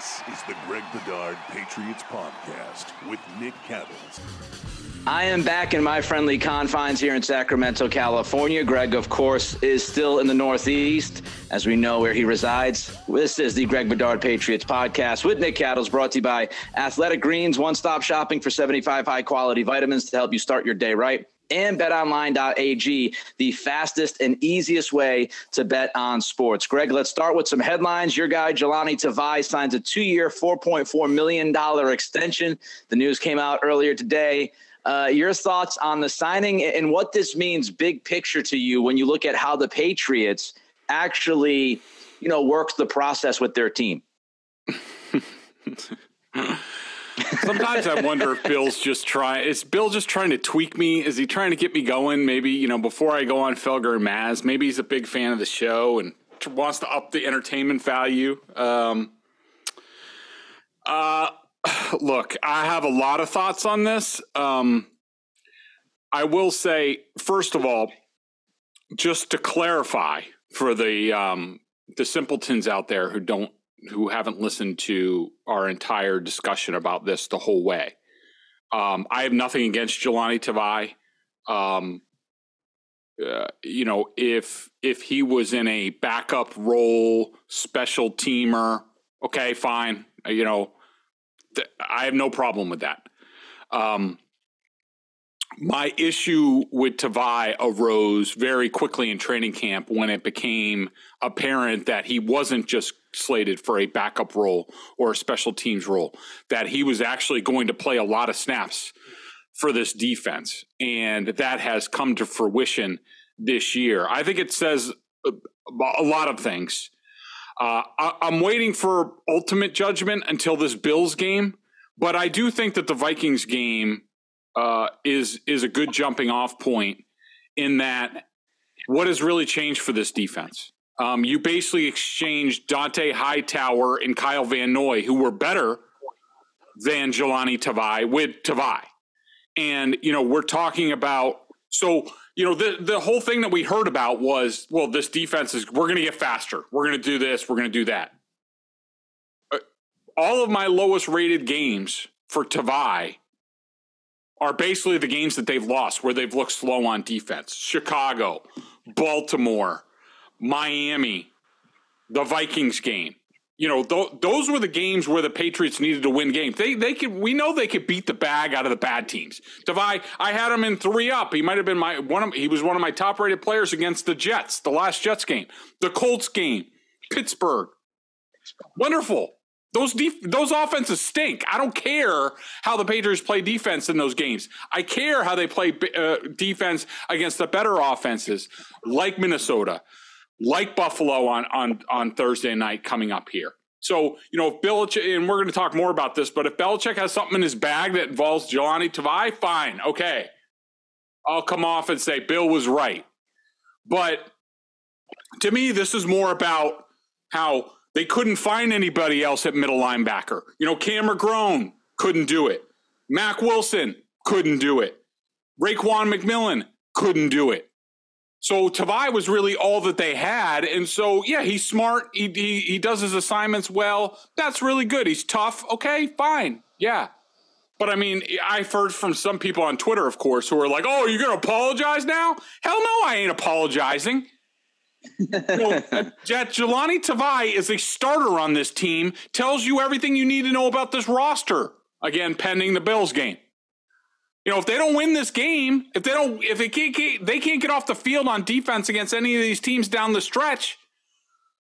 This is the Greg Bedard Patriots Podcast with Nick Cattles. I am back in my friendly confines here in Sacramento, California. Greg, of course, is still in the Northeast, as we know where he resides. This is the Greg Bedard Patriots podcast with Nick Cattles, brought to you by Athletic Greens, one stop shopping for 75 high quality vitamins to help you start your day right and betonline.ag, the fastest and easiest way to bet on sports. Greg, let's start with some headlines. Your guy, Jahlani Tavai, signs a two year, $4.4 million extension. The news came out earlier today. Uh, your thoughts on the signing and what this means, big picture to you, when you look at how the Patriots actually, you know, works the process with their team. Sometimes I wonder if Bill's just trying. Is Bill just trying to tweak me? Is he trying to get me going? Maybe you know before I go on Felger and Maz. Maybe he's a big fan of the show and wants to up the entertainment value. Um, uh, look, I have a lot of thoughts on this. Um, I will say, first of all, just to clarify for the um, the simpletons out there who don't who haven't listened to our entire discussion about this the whole way. Um, I have nothing against Jahlani Tavai. Um, uh, you know, if if he was in a backup role, special teamer, okay, fine. Uh, you know, th- I have no problem with that. Um, my issue with Tavai arose very quickly in training camp when it became apparent that he wasn't just slated for a backup role or a special teams role, that he was actually going to play a lot of snaps for this defense. And that has come to fruition this year. I think it says a lot of things. Uh, I, I'm waiting for ultimate judgment until this Bills game, but I do think that the Vikings game uh, is is a good jumping off point in that what has really changed for this defense. Um, you basically exchanged Dont'a Hightower and Kyle Van Noy, who were better than Jahlani Tavai with Tavai. And, you know, we're talking about so, you know, the the whole thing that we heard about was, well, this defense is we're gonna get faster. We're gonna do this, we're gonna do that. Uh, all of my lowest rated games for Tavai are basically the games that they've lost where they've looked slow on defense. Chicago, Baltimore, Miami, the Vikings game. You know, th- those were the games where the Patriots needed to win games. They they could we know they could beat the bag out of the bad teams. Tavai, I had him in three up. He might have been my one of he was one of my top rated players against the Jets, the last Jets game, the Colts game, Pittsburgh. Wonderful. Those def- those offenses stink. I don't care how the Patriots play defense in those games. I care how they play uh, defense against the better offenses, like Minnesota, like Buffalo on on on Thursday night coming up here. So you know, if Belichick, and we're going to talk more about this, but if Belichick has something in his bag that involves Jahlani Tavai, fine, okay, I'll come off and say Bill was right. But to me, this is more about how they couldn't find anybody else at middle linebacker. You know, Cam McGrone couldn't do it. Mack Wilson couldn't do it. Raekwon McMillan couldn't do it. So Tavai was really all that they had. And so, yeah, he's smart. He, he, he does his assignments well. That's really good. He's tough. Okay, fine. Yeah. But I mean, I've heard from some people on Twitter, of course, who are like, oh, you're going to apologize now? Hell no, I ain't apologizing. well, uh, Jet Jahlani Tavai is a starter on this team. Tells you everything you need to know about this roster. Again, pending the Bills game. You know, if they don't win this game, if they don't, if they can't, they can't get off the field on defense against any of these teams down the stretch.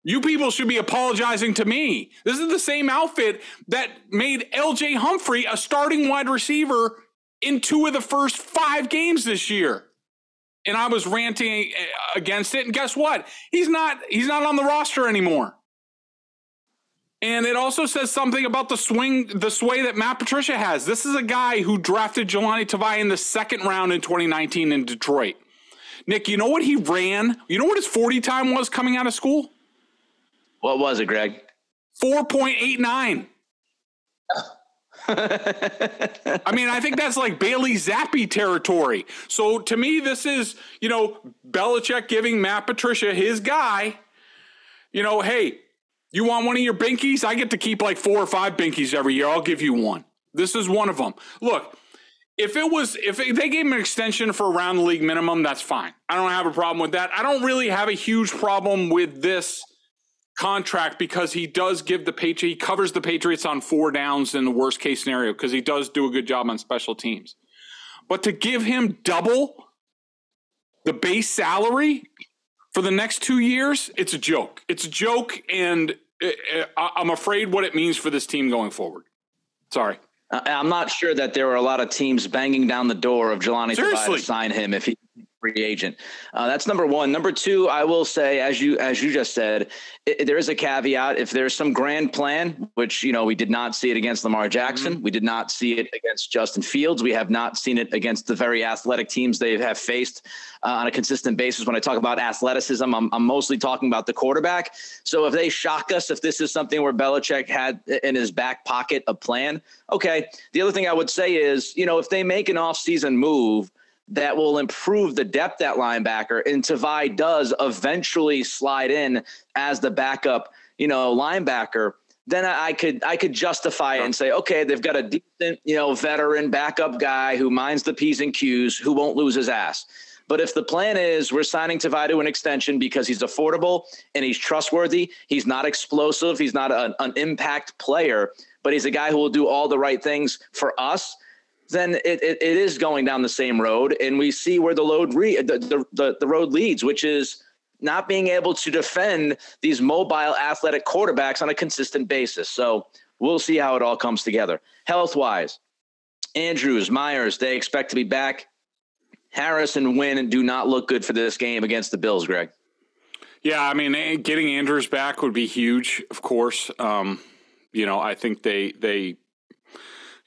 You people should be apologizing to me. This is the same outfit that made LJ Humphrey a starting wide receiver in two of the first five games this year. And I was ranting uh, against it. And guess what? He's not, he's not on the roster anymore. And it also says something about the swing, the sway that Matt Patricia has. This is a guy who drafted Jahlani Tavai in the second round in 2019 in Detroit. Nick, you know what he ran? You know what his 40 time was coming out of school? What was it, Greg? 4.89. I mean, I think that's like Bailey Zappe territory. So to me, this is, you know, Belichick giving Matt Patricia his guy, you know, hey, you want one of your binkies? I get to keep like four or five binkies every year. I'll give you one. This is one of them. Look, if it was, if they gave him an extension for around the league minimum, that's fine. I don't have a problem with that. I don't really have a huge problem with this contract because he does give the Patriot, he covers the Patriots on four downs in the worst case scenario because he does do a good job on special teams. But to give him double the base salary for the next two years, it's a joke. It's a joke, and uh, uh, I'm afraid what it means for this team going forward. Sorry. I'm not sure that there were a lot of teams banging down the door of Jahlani to sign him if he free agent. Uh, that's number one. Number two, I will say, as you as you just said, it, there is a caveat. If there's some grand plan, which you know we did not see it against Lamar Jackson, mm-hmm. we did not see it against Justin Fields, we have not seen it against the very athletic teams they have faced uh, on a consistent basis. When I talk about athleticism, I'm, I'm mostly talking about the quarterback. So if they shock us, if this is something where Belichick had in his back pocket a plan, okay. The other thing I would say is, you know, if they make an offseason move that will improve the depth at linebacker. And Tavai does eventually slide in as the backup, you know, linebacker. Then I could I could justify it and say, okay, they've got a decent, you know, veteran backup guy who minds the p's and q's, who won't lose his ass. But if the plan is we're signing Tavai to an extension because he's affordable and he's trustworthy, he's not explosive, he's not an, an impact player, but he's a guy who will do all the right things for us then it, it, it is going down the same road. And we see where the load re- the, the, the, the road leads, which is not being able to defend these mobile athletic quarterbacks on a consistent basis. So we'll see how it all comes together. Health wise, Andrews, Myers, they expect to be back. Harris and Wynn do not look good for this game against the Bills, Greg. Yeah, I mean, getting Andrews back would be huge, of course. Um, you know, I think they they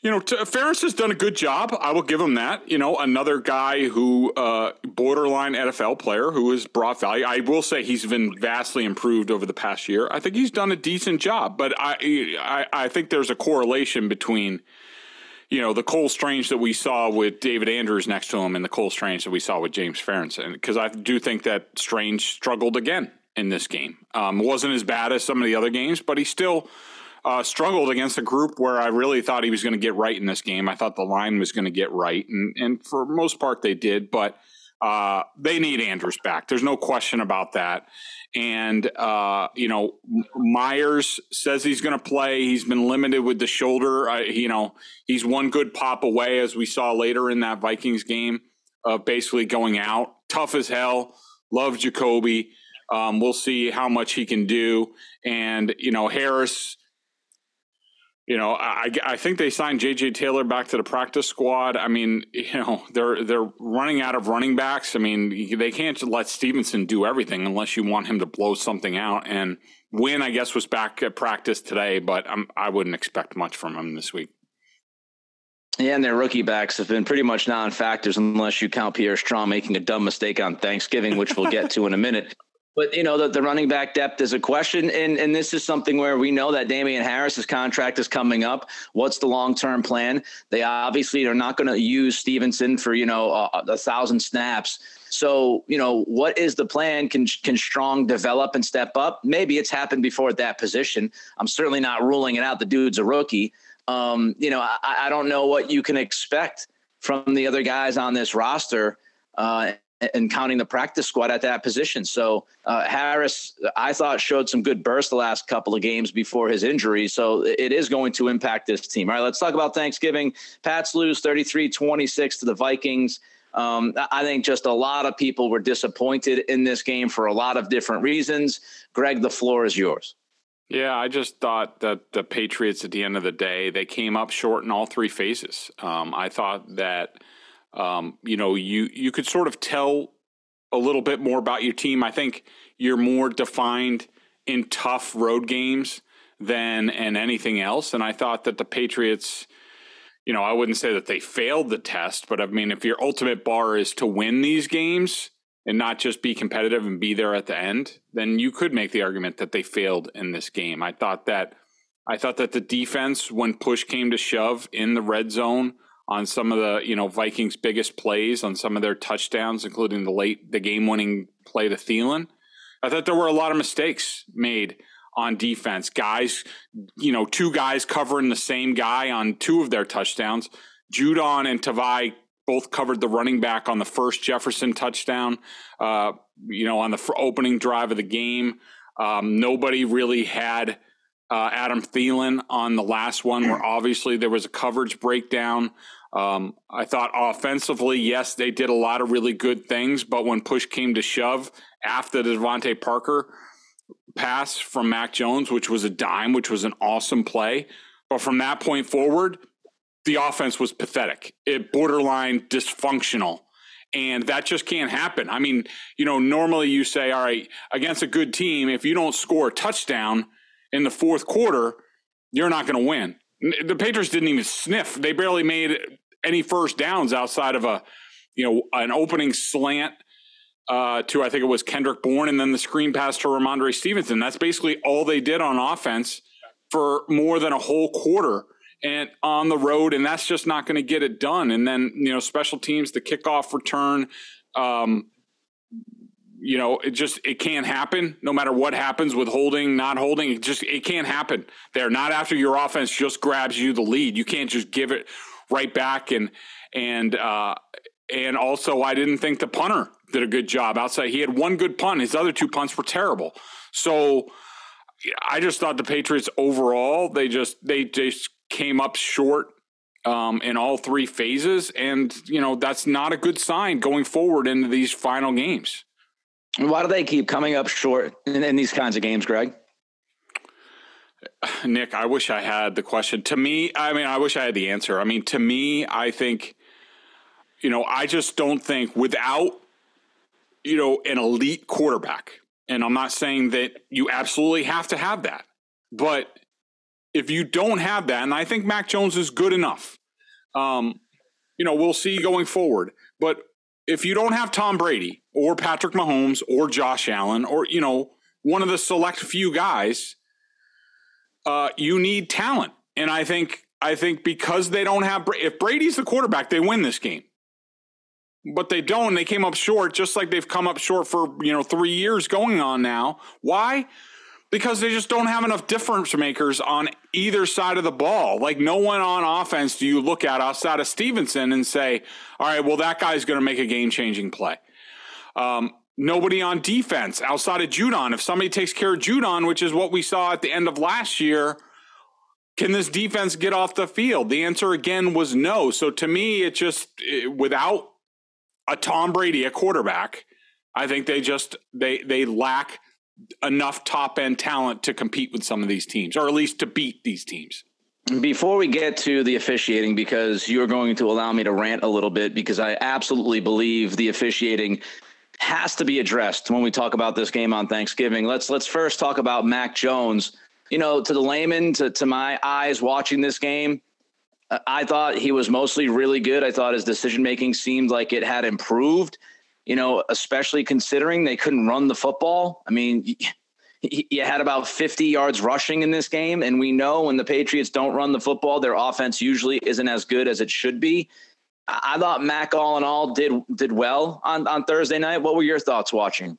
you know, Ferentz has done a good job. I will give him that. You know, another guy who uh, borderline NFL player who has brought value. I will say he's been vastly improved over the past year. I think he's done a decent job, but I I, I think there's a correlation between you know the Cole Strange that we saw with David Andrews next to him and the Cole Strange that we saw with James Ferentz, and because I do think that Strange struggled again in this game. Um, wasn't as bad as some of the other games, but he still uh, struggled against a group where I really thought he was going to get right in this game. I thought the line was going to get right, and and for most part they did. But uh, they need Andrews back. There's no question about that. And uh, you know, Myers says he's going to play. He's been limited with the shoulder. you know, he's one good pop away, as we saw later in that Vikings game, of basically going out. Tough as hell. Love Jacoby. Um, we'll see how much he can do. And you know, Harris you know, I, I think they signed J.J. Taylor back to the practice squad. I mean, you know, they're they're running out of running backs. I mean, they can't let Stevenson do everything unless you want him to blow something out. And Wynn, I guess, was back at practice today, but I'm, I wouldn't expect much from him this week. Yeah, and their rookie backs have been pretty much non-factors unless you count Pierre Strong making a dumb mistake on Thanksgiving, which we'll get to in a minute. But you know, the, the running back depth is a question, and and this is something where we know that Damien Harris's contract is coming up. What's the long term plan? They obviously are not going to use Stevenson for you know a, a thousand snaps. So you know, what is the plan? Can can Strong develop and step up? Maybe it's happened before at that position. I'm certainly not ruling it out. The dude's a rookie. Um, you know, I, I don't know what you can expect from the other guys on this roster. Uh, and counting the practice squad at that position. So uh, Harris, I thought showed some good burst the last couple of games before his injury. So it is going to impact this team. All right, let's talk about Thanksgiving. Pats lose 33-26 to the Vikings. Um, I think just a lot of people were disappointed in this game for a lot of different reasons. Greg, the floor is yours. Yeah, I just thought that the Patriots, at the end of the day, they came up short in all three phases. Um, I thought that um, you know, you you could sort of tell a little bit more about your team. I think you're more defined in tough road games than and anything else. And I thought that the Patriots, you know, I wouldn't say that they failed the test, but I mean, if your ultimate bar is to win these games and not just be competitive and be there at the end, then you could make the argument that they failed in this game. I thought that I thought that the defense, when push came to shove in the red zone, on some of the you know Vikings' biggest plays on some of their touchdowns, including the late the game winning play to Thielen. I thought there were a lot of mistakes made on defense. Guys, you know, two guys covering the same guy on two of their touchdowns. Judon and Tavai both covered the running back on the first Jefferson touchdown. Uh, you know, on the opening drive of the game, um, nobody really had uh, Adam Thielen on the last one, where obviously there was a coverage breakdown. Um, I thought offensively, yes, they did a lot of really good things, but when push came to shove after the DeVante Parker pass from Mac Jones, which was a dime, which was an awesome play, but from that point forward, the offense was pathetic. It borderline dysfunctional. And that just can't happen. I mean, you know, normally you say, all right, against a good team, if you don't score a touchdown, in the fourth quarter, you're not going to win. The Patriots didn't even sniff. They barely made any first downs outside of a, you know, an opening slant uh, to I think it was Kendrick Bourne, and then the screen pass to Rhamondre Stevenson. That's basically all they did on offense for more than a whole quarter and on the road, and that's just not going to get it done. And then you know, special teams, the kickoff return. Um, you know, it just it can't happen no matter what happens with holding, not holding. It just it can't happen there. Not after your offense just grabs you the lead. You can't just give it right back and and uh and also I didn't think the punter did a good job outside. He had one good punt. His other two punts were terrible. So I just thought the Patriots overall they just they just came up short um, in all three phases, and you know that's not a good sign going forward into these final games. Why do they keep coming up short in, in these kinds of games, Greg? Nick, I wish I had the question. To me, I mean, I wish I had the answer. I mean, to me, I think, you know, I just don't think without, you know, an elite quarterback, and I'm not saying that you absolutely have to have that, but if you don't have that, and I think Mac Jones is good enough, um, you know, we'll see going forward. But if you don't have Tom Brady or Patrick Mahomes or Josh Allen or you know one of the select few guys, uh, you need talent, and I think I think because they don't have if Brady's the quarterback, they win this game. But they don't. They came up short, just like they've come up short for you know three years going on now. Why? Because they just don't have enough difference makers on either side of the ball. Like no one on offense do you look at outside of Stevenson and say, all right, well, that guy's going to make a game changing play. Um, nobody on defense outside of Judon. If somebody takes care of Judon, which is what we saw at the end of last year, can this defense get off the field? The answer again was no. So to me, it just it, without a Tom Brady, a quarterback, I think they just they they lack enough top end talent to compete with some of these teams, or at least to beat these teams. Before we get to the officiating, because you're going to allow me to rant a little bit, because I absolutely believe the officiating has to be addressed when we talk about this game on Thanksgiving. Let's let's first talk about Mac Jones. You know, to the layman, to, to my eyes watching this game, I thought he was mostly really good. I thought his decision making seemed like it had improved you know, especially considering they couldn't run the football. I mean, you had about 50 yards rushing in this game, and we know when the Patriots don't run the football, their offense usually isn't as good as it should be. I thought Mac, all in all, did did well on, on Thursday night. What were your thoughts watching?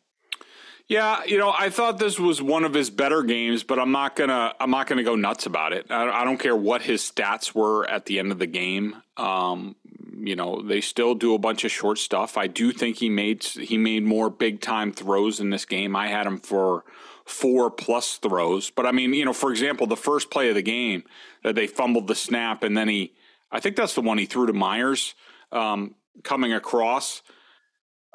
Yeah, you know, I thought this was one of his better games, but I'm not gonna I'm not gonna go nuts about it. I, I don't care what his stats were at the end of the game. Um, you know, they still do a bunch of short stuff. I do think he made he made more big time throws in this game. I had him for four plus throws, but I mean, you know, for example, the first play of the game that they fumbled the snap, and then he, I think that's the one he threw to Myers um, coming across.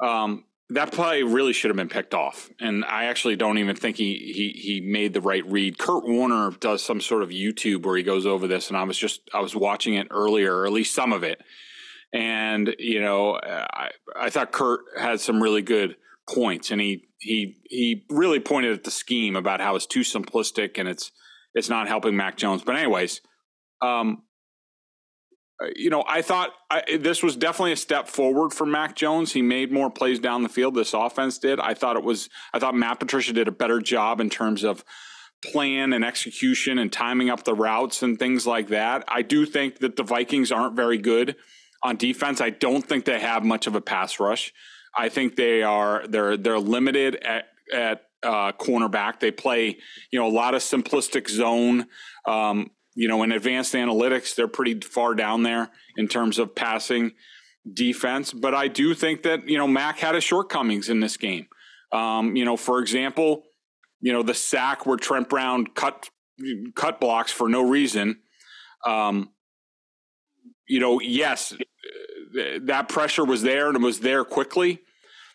Um, that play really should have been picked off, and I actually don't even think he he he made the right read. Kurt Warner does some sort of YouTube where he goes over this, and I was just I was watching it earlier, or at least some of it, and you know I I thought Kurt had some really good points, and he he he really pointed at the scheme about how it's too simplistic and it's it's not helping Mac Jones. But anyways, um, uh, you know, I thought I, this was definitely a step forward for Mac Jones. He made more plays down the field. This offense did. I thought it was. I thought Matt Patricia did a better job in terms of plan and execution and timing up the routes and things like that. I do think that the Vikings aren't very good on defense. I don't think they have much of a pass rush. I think they are they're they're limited at at uh, cornerback. They play you know a lot of simplistic zone. Um, you know, in advanced analytics, they're pretty far down there in terms of passing defense. But I do think that, you know, Mac had his shortcomings in this game. Um, you know, for example, you know, the sack where Trent Brown cut cut blocks for no reason. Um, you know, yes, that pressure was there and it was there quickly.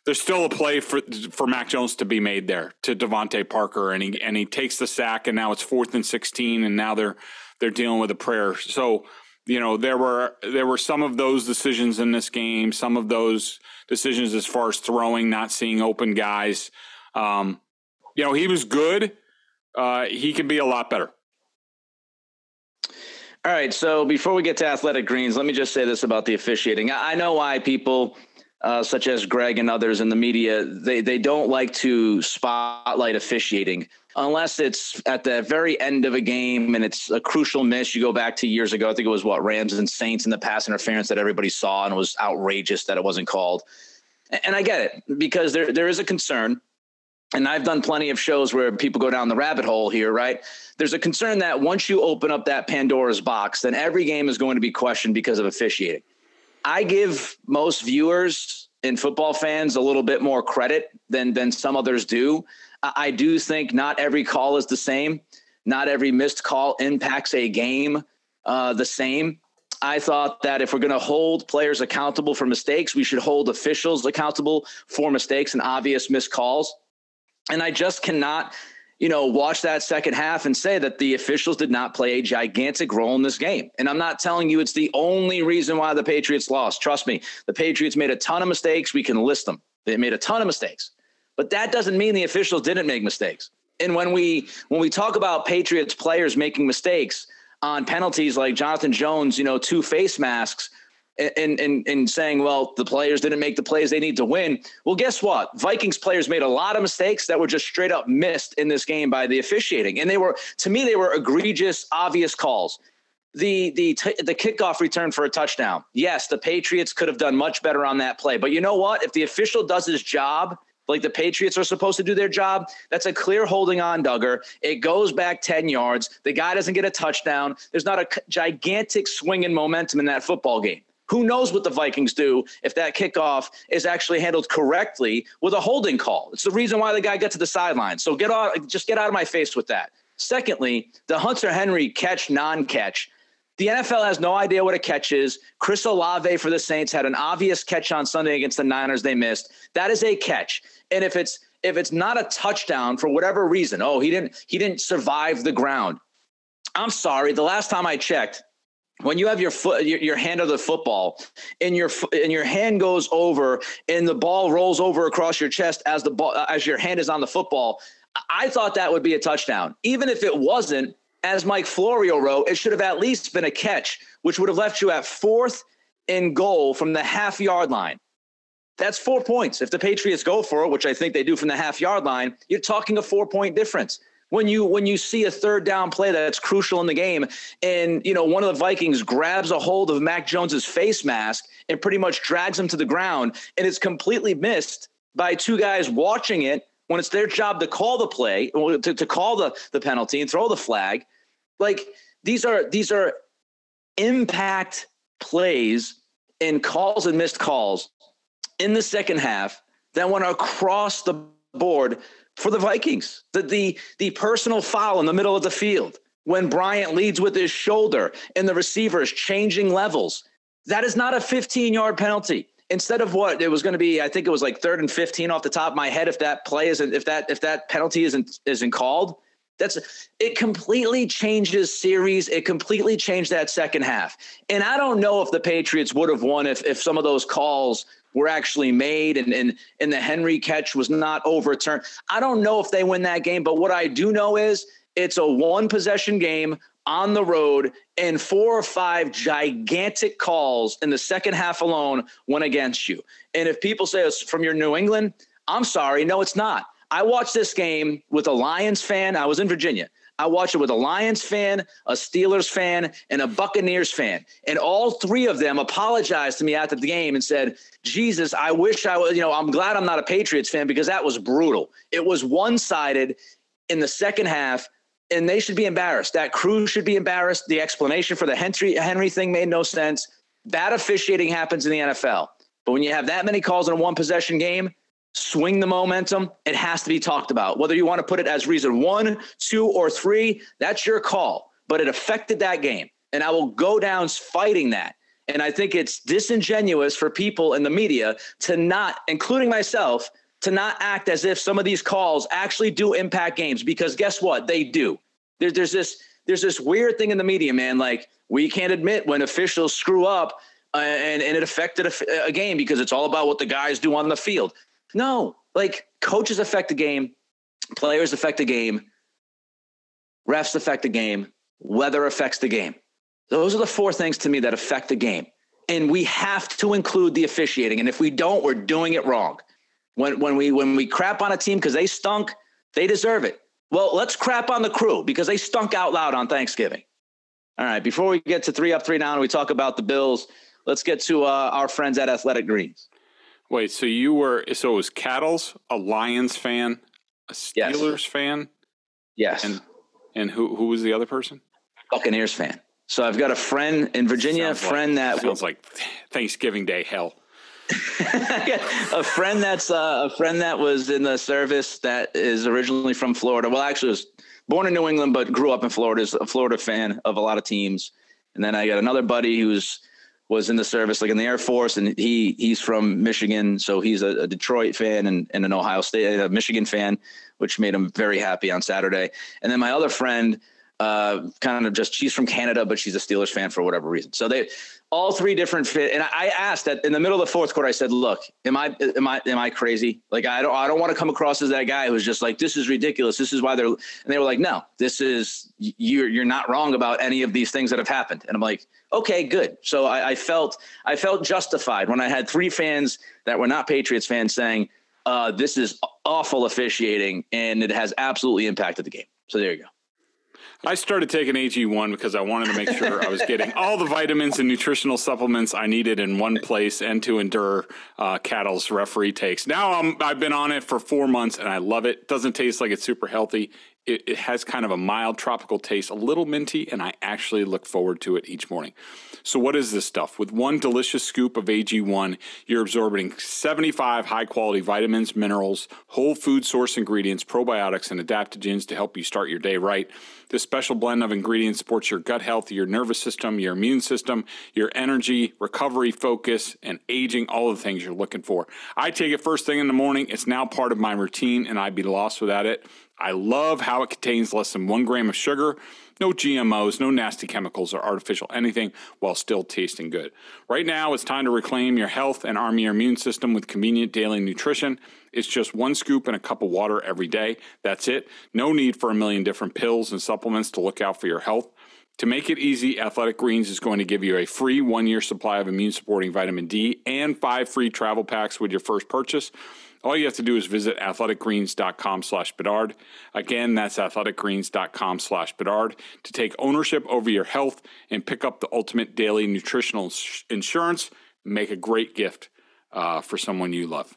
There's still a play for for Mac Jones to be made there to DeVante Parker, and he and he takes the sack, and now it's fourth and sixteen, and now they're they're dealing with a prayer. So, you know, there were there were some of those decisions in this game, some of those decisions as far as throwing, not seeing open guys. Um, you know, he was good. Uh, he can be a lot better. All right. So before we get to athletic greens, let me just say this about the officiating. I know why people uh, such as Greg and others in the media, they, they don't like to spotlight officiating unless it's at the very end of a game and it's a crucial miss. You go back to years ago, I think it was what Rams and Saints in the pass interference that everybody saw and was outrageous that it wasn't called. And I get it because there there is a concern. And I've done plenty of shows where people go down the rabbit hole here, right? There's a concern that once you open up that Pandora's box, then every game is going to be questioned because of officiating. I give most viewers and football fans a little bit more credit than than some others do. I do think not every call is the same. Not every missed call impacts a game uh, the same. I thought that if we're going to hold players accountable for mistakes, we should hold officials accountable for mistakes and obvious missed calls. And I just cannot, you know, watch that second half and say that the officials did not play a gigantic role in this game. And I'm not telling you it's the only reason why the Patriots lost. Trust me, the Patriots made a ton of mistakes. We can list them. They made a ton of mistakes. But that doesn't mean the officials didn't make mistakes. And when we when we talk about Patriots players making mistakes on penalties like Jonathan Jones, you know, two face masks, and, and, and saying, well, the players didn't make the plays they need to win. Well, guess what? Vikings players made a lot of mistakes that were just straight up missed in this game by the officiating. And they were, to me, they were egregious, obvious calls. The, the, t- the kickoff return for a touchdown. Yes, the Patriots could have done much better on that play. But you know what? If the official does his job like the Patriots are supposed to do their job. That's a clear holding on, Dugger. It goes back 10 yards. The guy doesn't get a touchdown. There's not a gigantic swing in momentum in that football game. Who knows what the Vikings do if that kickoff is actually handled correctly with a holding call? It's the reason why the guy gets to the sideline. So get out, just get out of my face with that. Secondly, the Hunter Henry catch non catch the NFL has no idea what a catch is. Chris Olave for the Saints had an obvious catch on Sunday against the Niners they missed. That is a catch. And if it's if it's not a touchdown for whatever reason, oh, he didn't he didn't survive the ground. I'm sorry, the last time I checked, when you have your foot your, your, hand of the football and your and your hand goes over and the ball rolls over across your chest as the ball as your hand is on the football i thought that would be a touchdown even if it wasn't as Mike Florio wrote, it should have at least been a catch, which would have left you at fourth in goal from the half yard line. That's four points. If the Patriots go for it, which I think they do from the half yard line, you're talking a four point difference. When you when you see a third down play that's crucial in the game, and you know one of the Vikings grabs a hold of Mac Jones's face mask and pretty much drags him to the ground, and it's completely missed by two guys watching it when it's their job to call the play, to, to call the, the penalty and throw the flag. Like these are these are impact plays and calls and missed calls in the second half that went across the board for the Vikings. The, the, the personal foul in the middle of the field when Bryant leads with his shoulder and the receiver is changing levels. That is not a 15 yard penalty. Instead of what it was going to be, I think it was like third and 15 off the top of my head. If that play isn't, if that, if that penalty isn't, isn't called, that's it completely changes series. It completely changed that second half. And I don't know if the Patriots would have won if if some of those calls were actually made and and and the Henry catch was not overturned. I don't know if they win that game, but what I do know is it's a one possession game on the road and four or five gigantic calls in the second half alone went against you. And if people say it's from your New England, I'm sorry, no it's not. I watched this game with a Lions fan. I was in Virginia. I watched it with a Lions fan, a Steelers fan, and a Buccaneers fan. And all three of them apologized to me after the game and said, Jesus, I wish I was, you know, I'm glad I'm not a Patriots fan because that was brutal. It was one sided in the second half, and they should be embarrassed. That crew should be embarrassed. The explanation for the Henry, Henry thing made no sense. Bad officiating happens in the NFL. But when you have that many calls in a one possession game, swing the momentum, it has to be talked about. Whether you want to put it as reason one, two, or three, that's your call. But it affected that game. And I will go down fighting that. And I think it's disingenuous for people in the media to not, including myself, to not act as if some of these calls actually do impact games because guess what? They do. There, there's this there's this weird thing in the media, man. Like we can't admit when officials screw up uh, and, and it affected a, a game because it's all about what the guys do on the field. No, like coaches affect the game, players affect the game, refs affect the game, weather affects the game. Those are the four things to me that affect the game. And we have to include the officiating. And if we don't, we're doing it wrong. When, when we when we crap on a team because they stunk, they deserve it. Well, let's crap on the crew because they stunk out loud on Thanksgiving. All right, before we get to three up, three down, and we talk about the Bills, let's get to uh, our friends at Athletic Greens. Wait, so you were so it was Cattles, a Lions fan, a Steelers yes. fan? Yes. And and who who was the other person? Buccaneers fan. So I've got a friend in Virginia, sounds a friend like, that sounds like Thanksgiving Day hell. a friend that's uh, a friend that was in the service that is originally from Florida. Well, actually, was born in New England but grew up in Florida. Is a Florida fan of a lot of teams. And then I got another buddy who's was in the service, like in the Air Force, and he he's from Michigan, so he's a, a Detroit fan and, and an Ohio State, a Michigan fan, which made him very happy on Saturday. And then my other friend, uh, kind of just she's from Canada, but she's a Steelers fan for whatever reason. So they all three different fit. And I asked that in the middle of the fourth quarter, I said, look, am I, am I, am I crazy? Like, I don't, I don't want to come across as that guy who's just like, this is ridiculous. This is why they're, and they were like, no, this is, you're, you're not wrong about any of these things that have happened. And I'm like, okay, good. So I, I felt, I felt justified when I had three fans that were not Patriots fans saying, uh, this is awful officiating and it has absolutely impacted the game. So there you go. I started taking AG1 because I wanted to make sure I was getting all the vitamins and nutritional supplements I needed in one place and to endure uh, Cattle's referee takes. Now I'm, I've been on it for four months and I love it. Doesn't taste like it's super healthy. It, it has kind of a mild tropical taste, a little minty, and I actually look forward to it each morning. So, what is this stuff? With one delicious scoop of AG1, you're absorbing 75 high quality vitamins, minerals, whole food source ingredients, probiotics, and adaptogens to help you start your day right. This special blend of ingredients supports your gut health, your nervous system, your immune system, your energy, recovery, focus, and aging, all the things you're looking for. I take it first thing in the morning. It's now part of my routine, and I'd be lost without it. I love how it contains less than one gram of sugar no GMOs, no nasty chemicals or artificial anything while still tasting good. Right now, it's time to reclaim your health and arm your immune system with convenient daily nutrition. It's just one scoop and a cup of water every day. That's it. No need for a million different pills and supplements to look out for your health. To make it easy, Athletic Greens is going to give you a free one year supply of immune supporting vitamin D and five free travel packs with your first purchase. All you have to do is visit athleticgreens.com slash Bedard. Again, that's athleticgreens.com slash Bedard to take ownership over your health and pick up the ultimate daily nutritional insurance. Make a great gift uh, for someone you love.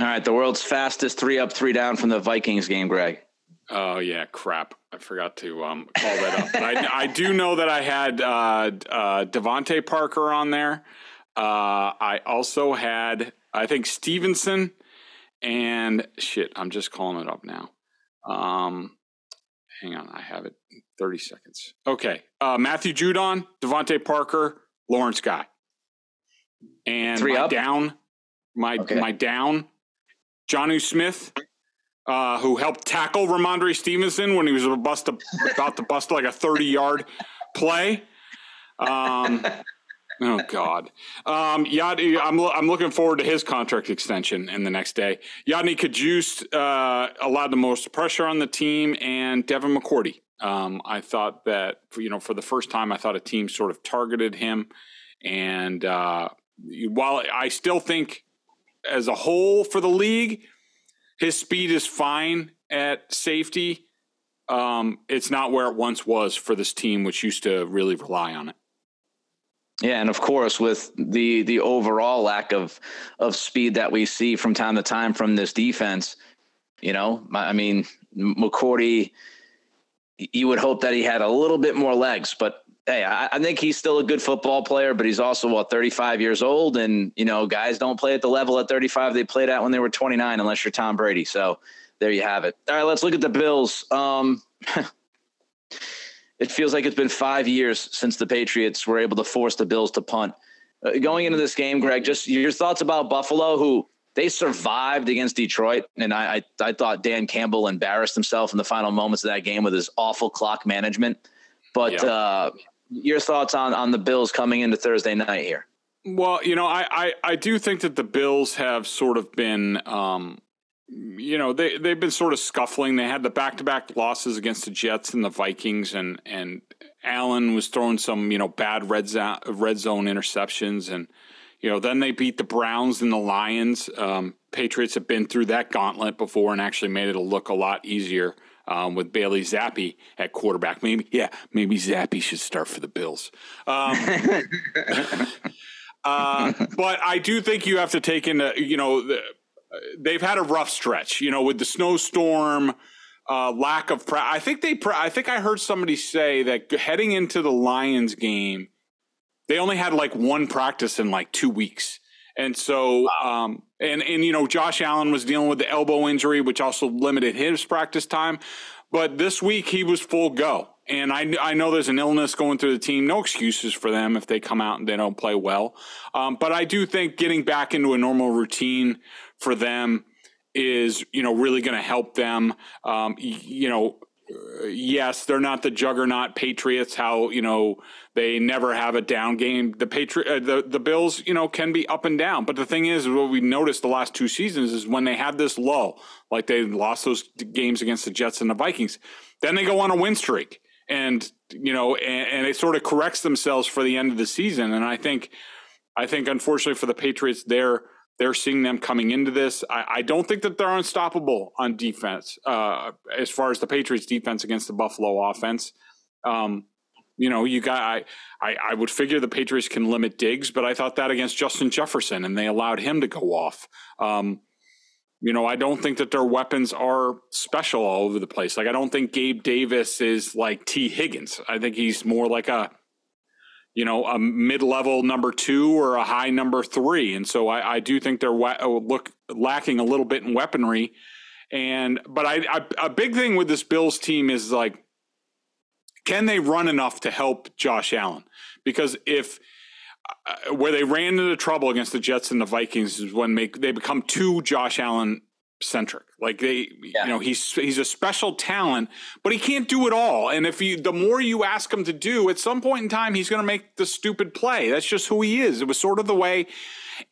All right, the world's fastest three up, three down from the Vikings game, Greg. Oh yeah, crap! I forgot to um, call that up. But I, I do know that I had uh, uh, DeVante Parker on there. Uh, I also had, I think Stevenson and shit. I'm just calling it up now. Um, hang on, I have it. Thirty seconds. Okay, uh, Matthew Judon, DeVante Parker, Lawrence Guy, and Three my up? down, my Okay. my down, Jonnu Smith, uh, who helped tackle Rhamondre Stevenson when he was about to about to bust like a 30 yard play. Um, oh God, um, I'm I'm looking forward to his contract extension in the next day. Yodny Cajuste uh, allowed the most pressure on the team, and Devin McCourty. Um, I thought that you know for the first time, I thought a team sort of targeted him, and uh, while I still think as a whole for the league, his speed is fine at safety. Um, it's not where it once was for this team, which used to really rely on it. Yeah, and of course, with the the overall lack of of speed that we see from time to time from this defense, you know, I mean, McCourty, you would hope that he had a little bit more legs, but hey, I, I think he's still a good football player, but he's also what 35 years old, and you know, guys don't play at the level at 35 they played at when they were 29, unless you're Tom Brady. So there you have it. All right, let's look at the Bills. Um, it feels like it's been five years since the Patriots were able to force the Bills to punt. Uh, going into this game, Greg, just your thoughts about Buffalo, who they survived against Detroit, and I, I I thought Dan Campbell embarrassed himself in the final moments of that game with his awful clock management. But Yeah. uh, your thoughts on on the Bills coming into Thursday night here? Well, you know, I, I, I do think that the Bills have sort of been, um, you know, they they've been sort of scuffling. They had the back to back losses against the Jets and the Vikings, and and Allen was throwing some you know bad red zone red zone interceptions, and you know then they beat the Browns and the Lions. Um, Patriots have been through that gauntlet before and actually made it look a lot easier. Um, with Bailey Zappe at quarterback, maybe yeah, maybe Zappe should start for the Bills. Um, uh, but I do think you have to take into, you know, the, they've had a rough stretch, you know, with the snowstorm, uh, lack of. Pra- I think they. Pra- I think I heard somebody say that heading into the Lions game, they only had like one practice in like two weeks, and so, um, and and you know, Josh Allen was dealing with the elbow injury, which also limited his practice time. But this week he was full go. And I, I know there's an illness going through the team. No excuses for them if they come out and they don't play well. Um, but I do think getting back into a normal routine for them is, you know, really going to help them. Um, you know, yes, they're not the juggernaut Patriots. How you know they never have a down game. The Patriot, uh, the the Bills, you know, can be up and down. But the thing is, what we noticed the last two seasons is when they have this lull, like they lost those games against the Jets and the Vikings, then they go on a win streak, and you know, and, and it sort of corrects themselves for the end of the season. And I think, I think, unfortunately for the Patriots, they're they're seeing them coming into this. I, I don't think that they're unstoppable on defense uh, as far as the Patriots defense against the Buffalo offense. Um, you know, you got I, I I would figure the Patriots can limit Diggs, but I thought that against Justin Jefferson, and they allowed him to go off. Um, you know, I don't think that their weapons are special all over the place. Like I don't think Gabe Davis is like Tee Higgins. I think he's more like a you know, a mid-level number two or a high number three, and so I, I do think they're wa- uh, look lacking a little bit in weaponry. And but I, I a big thing with this Bills team is like, can they run enough to help Josh Allen? Because if uh, where they ran into trouble against the Jets and the Vikings is when make, they become too Josh Allen centric. Like they, Yeah. you know, he's he's a special talent, but he can't do it all. And if you, the more you ask him to do, at some point in time, he's going to make the stupid play. That's just who he is. It was sort of the way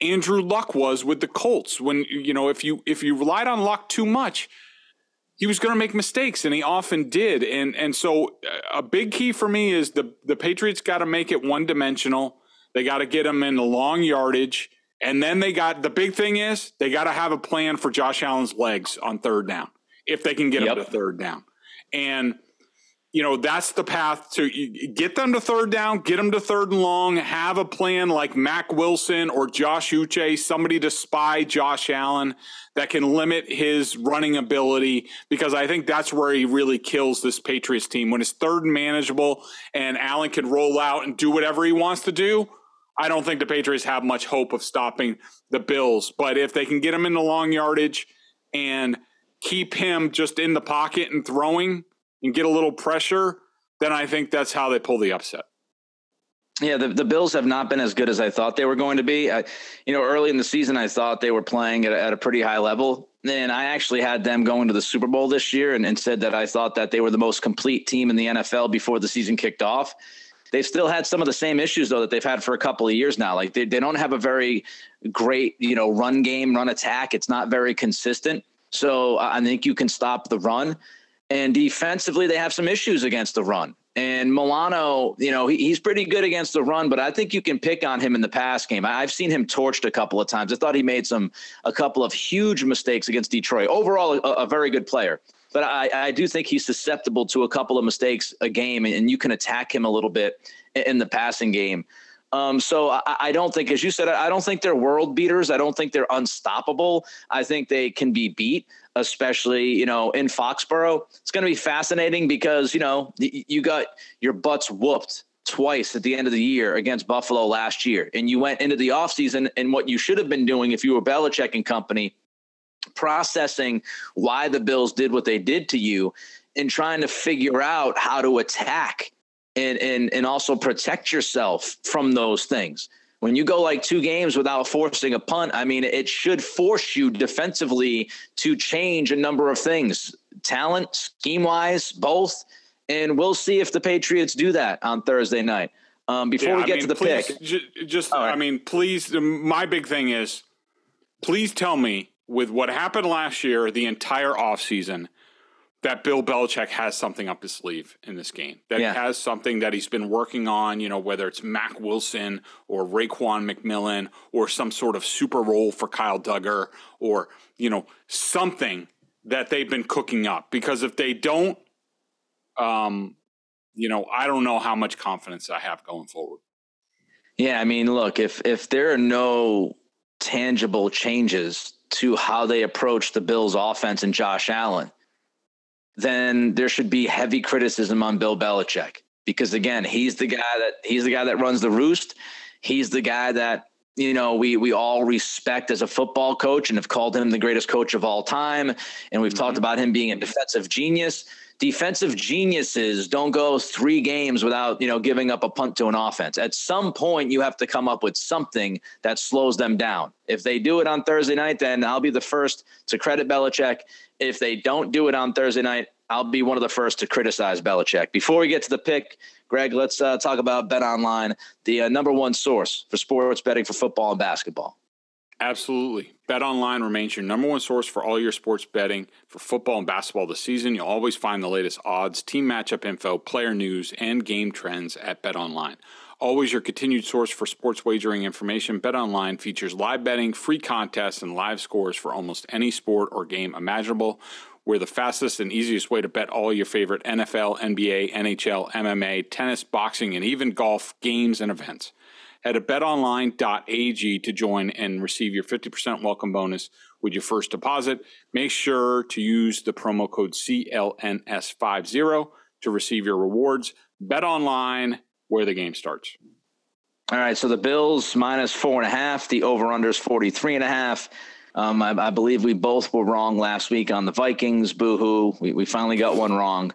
Andrew Luck was with the Colts. When you know, if you if you relied on Luck too much, he was going to make mistakes, and he often did. And and so uh, a big key for me is the the Patriots got to make it one dimensional. They got to get him in the long yardage. And then they got the big thing is they got to have a plan for Josh Allen's legs on third down if they can get Yep. him to third down. And you know that's the path to get them to third down, get them to third and long, have a plan like Mack Wilson or Josh Uche, somebody to spy Josh Allen that can limit his running ability because I think that's where he really kills this Patriots team when it's third and manageable and Allen can roll out and do whatever he wants to do. I don't think the Patriots have much hope of stopping the Bills. But if they can get him in the long yardage and keep him just in the pocket and throwing and get a little pressure, then I think that's how they pull the upset. Yeah, the, the Bills have not been as good as I thought they were going to be. I, you know, early in the season, I thought they were playing at a, at a pretty high level. And I actually had them going to the Super Bowl this year and, and said that I thought that they were the most complete team in the NFL before the season kicked off. They've still had some of the same issues though that they've had for a couple of years now. Like they, they don't have a very great, you know, run game, run attack. It's not very consistent. So I think you can stop the run. And defensively, they have some issues against the run. And Milano, you know, he, he's pretty good against the run, but I think you can pick on him in the pass game. I, have seen him torched a couple of times. I thought he made some a couple of huge mistakes against Detroit. Overall, a, a very good player, but I, I, do think he's susceptible to a couple of mistakes a game, and you can attack him a little bit in the passing game. Um, so I, I, don't think, as you said, I don't think they're world beaters. I don't think they're unstoppable. I think they can be beat, especially you know in Foxborough. It's going to be fascinating because you know you got your butts whooped twice at the end of the year against Buffalo last year, and you went into the offseason and what you should have been doing if you were Belichick and company, processing why the Bills did what they did to you, and trying to figure out how to attack and and and also protect yourself from those things. When you go like two games without forcing a punt, I mean, it should force you defensively to change a number of things, talent, scheme wise, both. And we'll see if the Patriots do that on Thursday night. Um, before yeah, we get I mean, to the please, pick, j- just right. I mean, please. My big thing is, please tell me with what happened last year, the entire offseason – that Bill Belichick has something up his sleeve in this game. That yeah. has something that he's been working on, you know, whether it's Mack Wilson or Raekwon McMillan or some sort of super role for Kyle Dugger or, you know, something that they've been cooking up. Because if they don't, um, you know, I don't know how much confidence I have going forward. Yeah, I mean, look, if if there are no tangible changes to how they approach the Bills offense and Josh Allen, then there should be heavy criticism on Bill Belichick because again, he's the guy that he's the guy that runs the roost. He's the guy that you know we we all respect as a football coach and have called him the greatest coach of all time and we've mm-hmm. talked about him being a defensive genius defensive geniuses don't go three games without you know giving up a punt to an offense. At some point you have to come up with something that slows them down. If they do it on thursday night then i'll be the first to credit Belichick. If they don't do it on thursday night i'll be one of the first to criticize Belichick. Before we get to the pick greg let's uh, talk about bet online the uh, number one source for sports betting for football and basketball Absolutely. BetOnline remains your number one source for all your sports betting for football and basketball this season. You'll always find the latest odds, team matchup info, player news, and game trends at BetOnline. Always your continued source for sports wagering information, BetOnline features live betting, free contests, and live scores for almost any sport or game imaginable. We're the fastest and easiest way to bet all your favorite NFL, NBA, NHL, MMA, tennis, boxing, and even golf games and events. Head to betonline.ag to join and receive your 50% welcome bonus with your first deposit. Make sure to use the promo code CLNS50 to receive your rewards. Bet online where the game starts. All right, so the Bills minus four and a half, the over under is 43 and a half. Um, I, I, believe we both were wrong last week on the Vikings. Boo hoo. We, we finally got one wrong.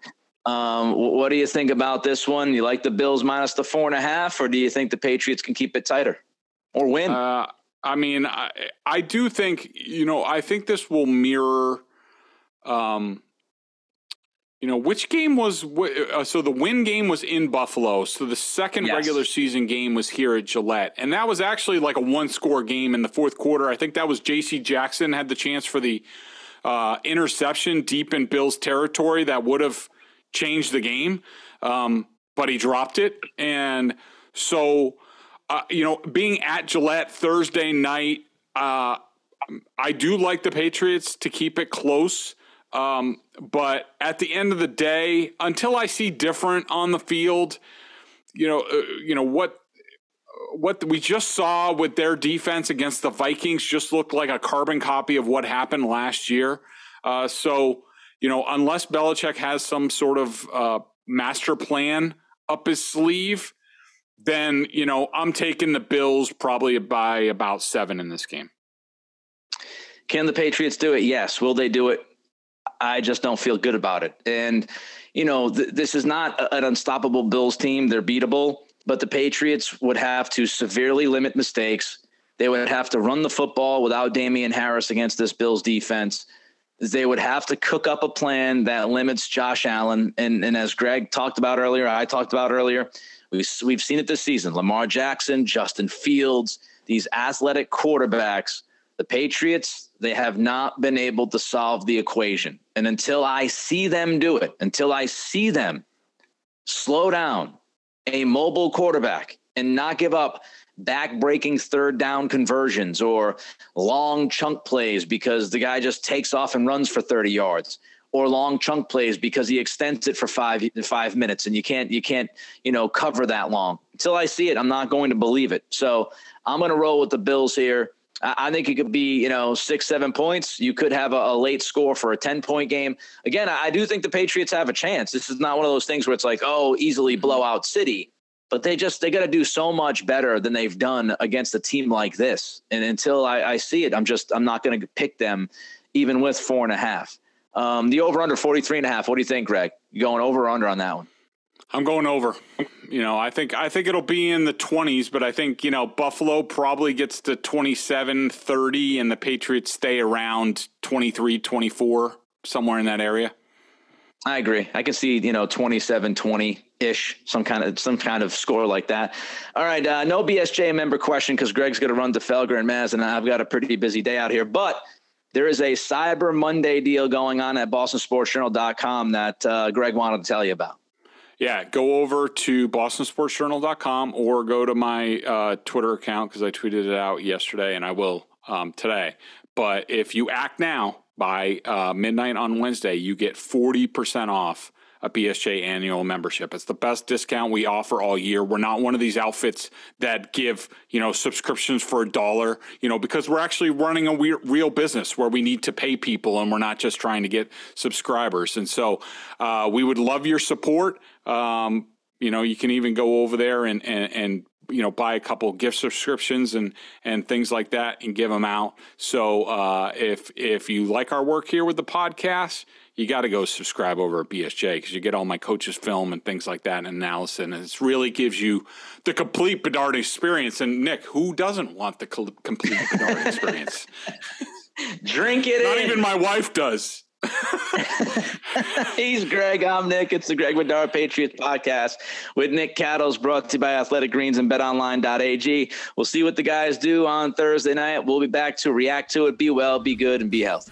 Um, what do you think about this one? You like the Bills minus the four and a half, or do you think the Patriots can keep it tighter or win? Uh, I mean, I, I do think you know. I think this will mirror. Um, you know, which game was uh, so the win game was in Buffalo. So the second yes. regular season game was here at Gillette. And that was actually like a one score game in the fourth quarter. I think that was JC Jackson had the chance for the uh, interception deep in Bill's territory that would have changed the game, um, but he dropped it. And so, uh, you know, being at Gillette Thursday night, uh, I do like the Patriots to keep it close. Um, but at the end of the day, until I see different on the field, you know, uh, you know what what we just saw with their defense against the Vikings just looked like a carbon copy of what happened last year. Uh, so you know, unless Belichick has some sort of uh, master plan up his sleeve, then you know I'm taking the Bills probably by about seven in this game. Can the Patriots do it? Yes. Will they do it? I just don't feel good about it. And you know, th- this is not an unstoppable Bills team. They're beatable, but the Patriots would have to severely limit mistakes. They would have to run the football without Damien Harris against this Bills defense. They would have to cook up a plan that limits Josh Allen. And, and as Greg talked about earlier, I talked about earlier, we've, we've seen it this season. Lamar Jackson, Justin Fields, these athletic quarterbacks, the Patriots, they have not been able to solve the equation. And until I see them do it, until I see them slow down a mobile quarterback and not give up back breaking third down conversions or long chunk plays because the guy just takes off and runs for 30 yards or long chunk plays because he extends it for five five minutes and you can't you can't you know cover that long until I see it I'm not going to believe it so I'm going to roll with the Bills here I think it could be, you know, six, seven points. You could have a, a late score for a 10 point game. Again, I do think the Patriots have a chance. This is not one of those things where it's like, oh, easily mm-hmm. blow out City. But they just, they got to do so much better than they've done against a team like this. And until I, I see it, I'm just, I'm not going to pick them even with four and a half. Um, the over under 43 and a half. What do you think, Greg? You going over or under on that one? I'm going over. You know, I think I think it'll be in the 20s, but I think, you know, Buffalo probably gets to 27, 30 and the Patriots stay around 23, 24, somewhere in that area. I agree. I can see, you know, 27, 20 ish, some kind of some kind of score like that. All right, uh, no BSJ member question because Greg's going to run to Felger and Maz, and I've got a pretty busy day out here. But there is a Cyber Monday deal going on at BostonSportsJournal.com that uh, Greg wanted to tell you about. Yeah, go over to bostonsportsjournal.com or go to my uh, Twitter account because I tweeted it out yesterday and I will um, today. But if you act now by uh, midnight on Wednesday, you get 40% off a BSJ annual membership. It's the best discount we offer all year. We're not one of these outfits that give, you know, subscriptions for a dollar, you know, because we're actually running a real business where we need to pay people and we're not just trying to get subscribers. And so uh, we would love your support. Um, you know, you can even go over there and, and, and you know buy a couple gift subscriptions and and things like that and give them out so uh, if if you like our work here with the podcast you got to go subscribe over at BSJ because you get all my coaches' film and things like that and analysis. And it really gives you the complete Bedard experience. And Nick, who doesn't want the complete Bedard experience? Drink it Not in. even my wife does. He's Greg. I'm Nick. It's the Greg Bedard Patriots podcast with Nick Cattles, brought to you by Athletic Greens and BetOnline.ag. We'll see what the guys do on Thursday night. We'll be back to react to it. Be well, be good, and be healthy.